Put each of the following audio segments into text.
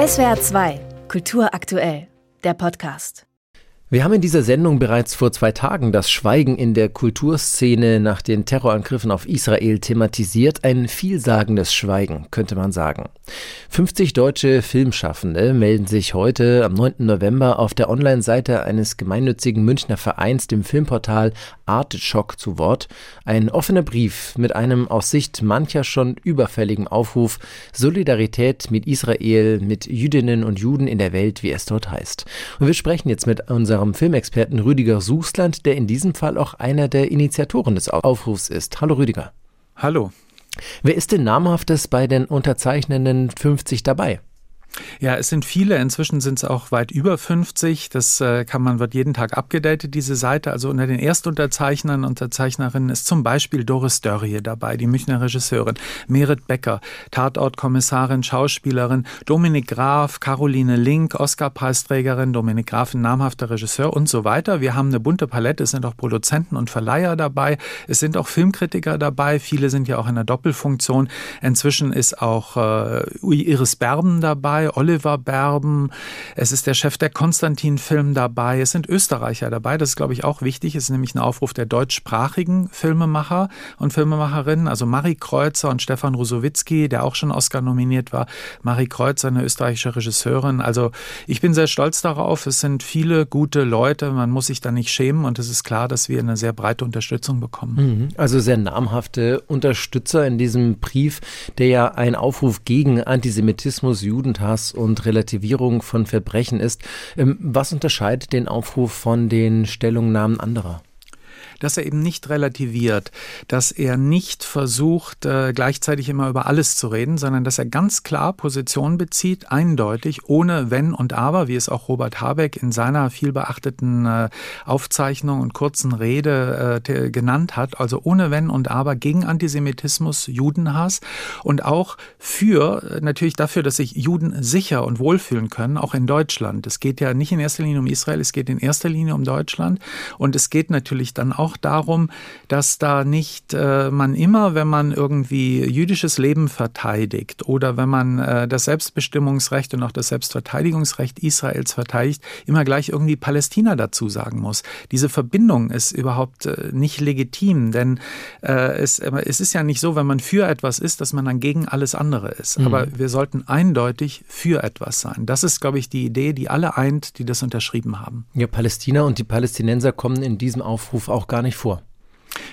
SWR 2, Kultur aktuell, der Podcast. Wir haben in dieser Sendung bereits vor zwei Tagen das Schweigen in der Kulturszene nach den Terrorangriffen auf Israel thematisiert. Ein vielsagendes Schweigen, könnte man sagen. 50 deutsche Filmschaffende melden sich heute am 9. November auf der Online-Seite eines gemeinnützigen Münchner Vereins, dem Filmportal Artschock, zu Wort. Ein offener Brief mit einem aus Sicht mancher schon überfälligen Aufruf Solidarität mit Israel, mit Jüdinnen und Juden in der Welt, wie es dort heißt. Und wir sprechen jetzt mit unserem unserem Filmexperten Rüdiger Suchsland, der in diesem Fall auch einer der Initiatoren des Aufrufs ist. Hallo Rüdiger. Hallo. Wer ist denn namhaftes bei den unterzeichnenden 50 dabei? Ja, es sind viele. Inzwischen sind es auch weit über 50. Das äh, kann man, wird jeden Tag abgedatet, diese Seite. Also unter den Erstunterzeichnern, Unterzeichnerinnen ist zum Beispiel Doris Dörrie dabei, die Münchner Regisseurin, Merit Becker, Tatortkommissarin, Schauspielerin, Dominik Graf, Caroline Link, Oscar-Preisträgerin, Dominik Graf, ein namhafter Regisseur und so weiter. Wir haben eine bunte Palette. Es sind auch Produzenten und Verleiher dabei. Es sind auch Filmkritiker dabei. Viele sind ja auch in der Doppelfunktion. Inzwischen ist auch äh, Iris Berben dabei dabei, Oliver Berben, es ist der Chef der Konstantin-Film dabei, es sind Österreicher dabei, das ist, glaube ich, auch wichtig, es ist nämlich ein Aufruf der deutschsprachigen Filmemacher und Filmemacherinnen, also Marie Kreuzer und Stefan Rusowitzki, der auch schon Oscar nominiert war, Marie Kreuzer, eine österreichische Regisseurin, also ich bin sehr stolz darauf, es sind viele gute Leute, man muss sich da nicht schämen. Und es ist klar, dass wir eine sehr breite Unterstützung bekommen. Mhm. Also sehr namhafte Unterstützer in diesem Brief, der ja ein Aufruf gegen Antisemitismus, Judentum Hass und Relativierung von Verbrechen ist. Ähm, was unterscheidet den Aufruf von den Stellungnahmen anderer? Dass er eben nicht relativiert, dass er nicht versucht, äh, gleichzeitig immer über alles zu reden, sondern dass er ganz klar Position bezieht, eindeutig, ohne Wenn und Aber, wie es auch Robert Habeck in seiner vielbeachteten äh, Aufzeichnung und kurzen Rede äh, genannt hat, also ohne Wenn und Aber gegen Antisemitismus, Judenhass und auch für, natürlich dafür, dass sich Juden sicher und wohlfühlen können, auch in Deutschland. Es geht ja nicht in erster Linie um Israel, es geht in erster Linie um Deutschland und es geht natürlich dann auch auch darum, dass da nicht äh, man immer, wenn man irgendwie jüdisches Leben verteidigt oder wenn man äh, das Selbstbestimmungsrecht und auch das Selbstverteidigungsrecht Israels verteidigt, immer gleich irgendwie Palästina dazu sagen muss. Diese Verbindung ist überhaupt äh, nicht legitim, denn äh, es, es ist ja nicht so, wenn man für etwas ist, dass man dann gegen alles andere ist. Mhm. Aber wir sollten eindeutig für etwas sein. Das ist, glaube ich, die Idee, die alle eint, die das unterschrieben haben. Ja, Palästina und die Palästinenser kommen in diesem Aufruf auch gar nicht vor.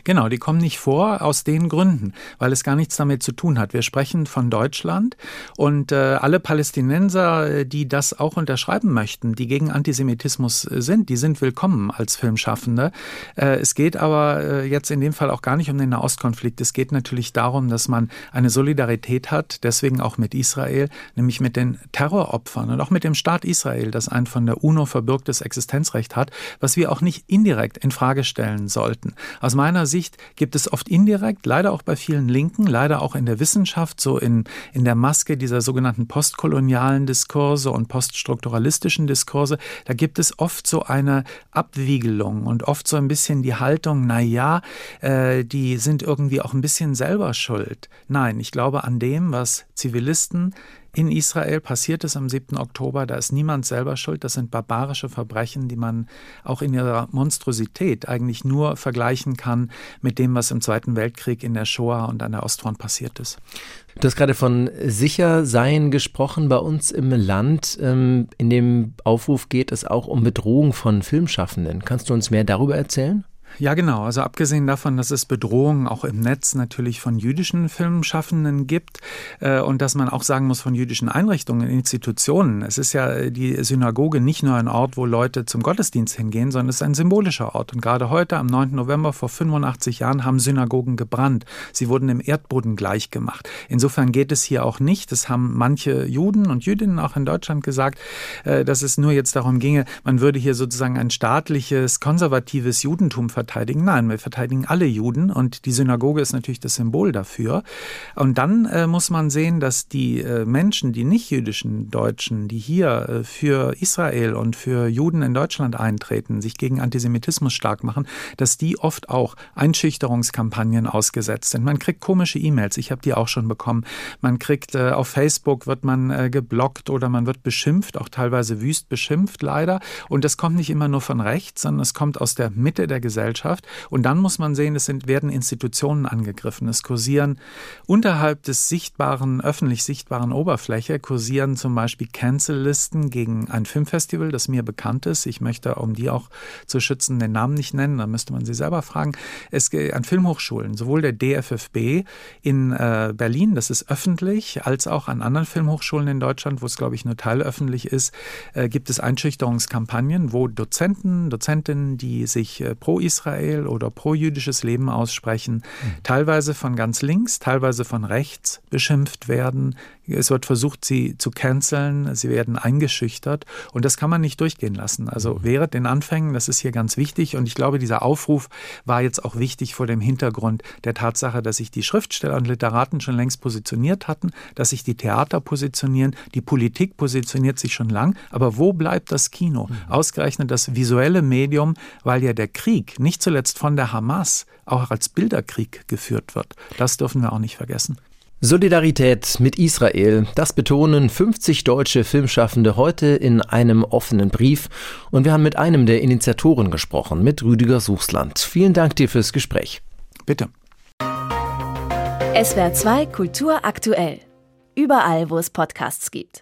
Genau, die kommen nicht vor aus den Gründen, weil es gar nichts damit zu tun hat. Wir sprechen von Deutschland und äh, alle Palästinenser, äh, die das auch unterschreiben möchten, die gegen Antisemitismus äh, sind, die sind willkommen als Filmschaffende. Äh, es geht aber äh, jetzt in dem Fall auch gar nicht um den Nahostkonflikt. Es geht natürlich darum, dass man eine Solidarität hat, deswegen auch mit Israel, nämlich mit den Terroropfern und auch mit dem Staat Israel, das ein von der UNO verbürgtes Existenzrecht hat, was wir auch nicht indirekt in Frage stellen sollten. Aus meiner Sicht gibt es oft indirekt, leider auch bei vielen Linken, leider auch in der Wissenschaft, so in, in der Maske dieser sogenannten postkolonialen Diskurse und poststrukturalistischen Diskurse, da gibt es oft so eine Abwiegelung und oft so ein bisschen die Haltung, na ja, äh, die sind irgendwie auch ein bisschen selber schuld. Nein, ich glaube an dem, was Zivilisten in Israel passiert es am 7. Oktober, da ist niemand selber schuld. Das sind barbarische Verbrechen, die man auch in ihrer Monstrosität eigentlich nur vergleichen kann mit dem, was im Zweiten Weltkrieg in der Shoah und an der Ostfront passiert ist. Du hast gerade von Sichersein gesprochen bei uns im Land. Ähm, in dem Aufruf geht es auch um Bedrohung von Filmschaffenden. Kannst du uns mehr darüber erzählen? Ja, genau. Also abgesehen davon, dass es Bedrohungen auch im Netz natürlich von jüdischen Filmschaffenden gibt äh, und dass man auch sagen muss von jüdischen Einrichtungen, Institutionen. Es ist ja die Synagoge nicht nur ein Ort, wo Leute zum Gottesdienst hingehen, sondern es ist ein symbolischer Ort. Und gerade heute, am 9. November vor 85 Jahren, haben Synagogen gebrannt. Sie wurden im Erdboden gleichgemacht. Insofern geht es hier auch nicht. Das haben manche Juden und Jüdinnen auch in Deutschland gesagt, äh, dass es nur jetzt darum ginge, man würde hier sozusagen ein staatliches, konservatives Judentum verteidigen. Nein, wir verteidigen alle Juden und die Synagoge ist natürlich das Symbol dafür. Und dann äh, muss man sehen, dass die äh, Menschen, die nicht jüdischen Deutschen, die hier äh, für Israel und für Juden in Deutschland eintreten, sich gegen Antisemitismus stark machen, dass die oft auch Einschüchterungskampagnen ausgesetzt sind. Man kriegt komische E-Mails, ich habe die auch schon bekommen. Man kriegt äh, auf Facebook wird man äh, geblockt oder man wird beschimpft, auch teilweise wüst beschimpft leider. Und das kommt nicht immer nur von rechts, sondern es kommt aus der Mitte der Gesellschaft. Und dann muss man sehen, es sind, werden Institutionen angegriffen. Es kursieren unterhalb des sichtbaren, öffentlich sichtbaren Oberfläche, kursieren zum Beispiel Cancel-Listen gegen ein Filmfestival, das mir bekannt ist. Ich möchte, um die auch zu schützen, den Namen nicht nennen, da müsste man sie selber fragen. Es an Filmhochschulen, sowohl der DFFB in äh, Berlin, das ist öffentlich, als auch an anderen Filmhochschulen in Deutschland, wo es, glaube ich, nur teilöffentlich ist, äh, gibt es Einschüchterungskampagnen, wo Dozenten, Dozentinnen, die sich äh, pro Israel oder pro jüdisches Leben aussprechen, mhm. teilweise von ganz links, teilweise von rechts beschimpft werden. Es wird versucht, sie zu canceln, sie werden eingeschüchtert und das kann man nicht durchgehen lassen. Also mhm. während den Anfängen, das ist hier ganz wichtig und ich glaube, dieser Aufruf war jetzt auch wichtig vor dem Hintergrund der Tatsache, dass sich die Schriftsteller und Literaten schon längst positioniert hatten, dass sich die Theater positionieren, die Politik positioniert sich schon lang, aber wo bleibt das Kino? Mhm. Ausgerechnet das visuelle Medium, weil ja der Krieg nicht zuletzt von der Hamas auch als Bilderkrieg geführt wird. Das dürfen wir auch nicht vergessen. Solidarität mit Israel, das betonen 50 deutsche Filmschaffende heute in einem offenen Brief. Und wir haben mit einem der Initiatoren gesprochen, mit Rüdiger Suchsland. Vielen Dank dir fürs Gespräch. Bitte. SWR 2 Kultur aktuell. Überall, wo es Podcasts gibt.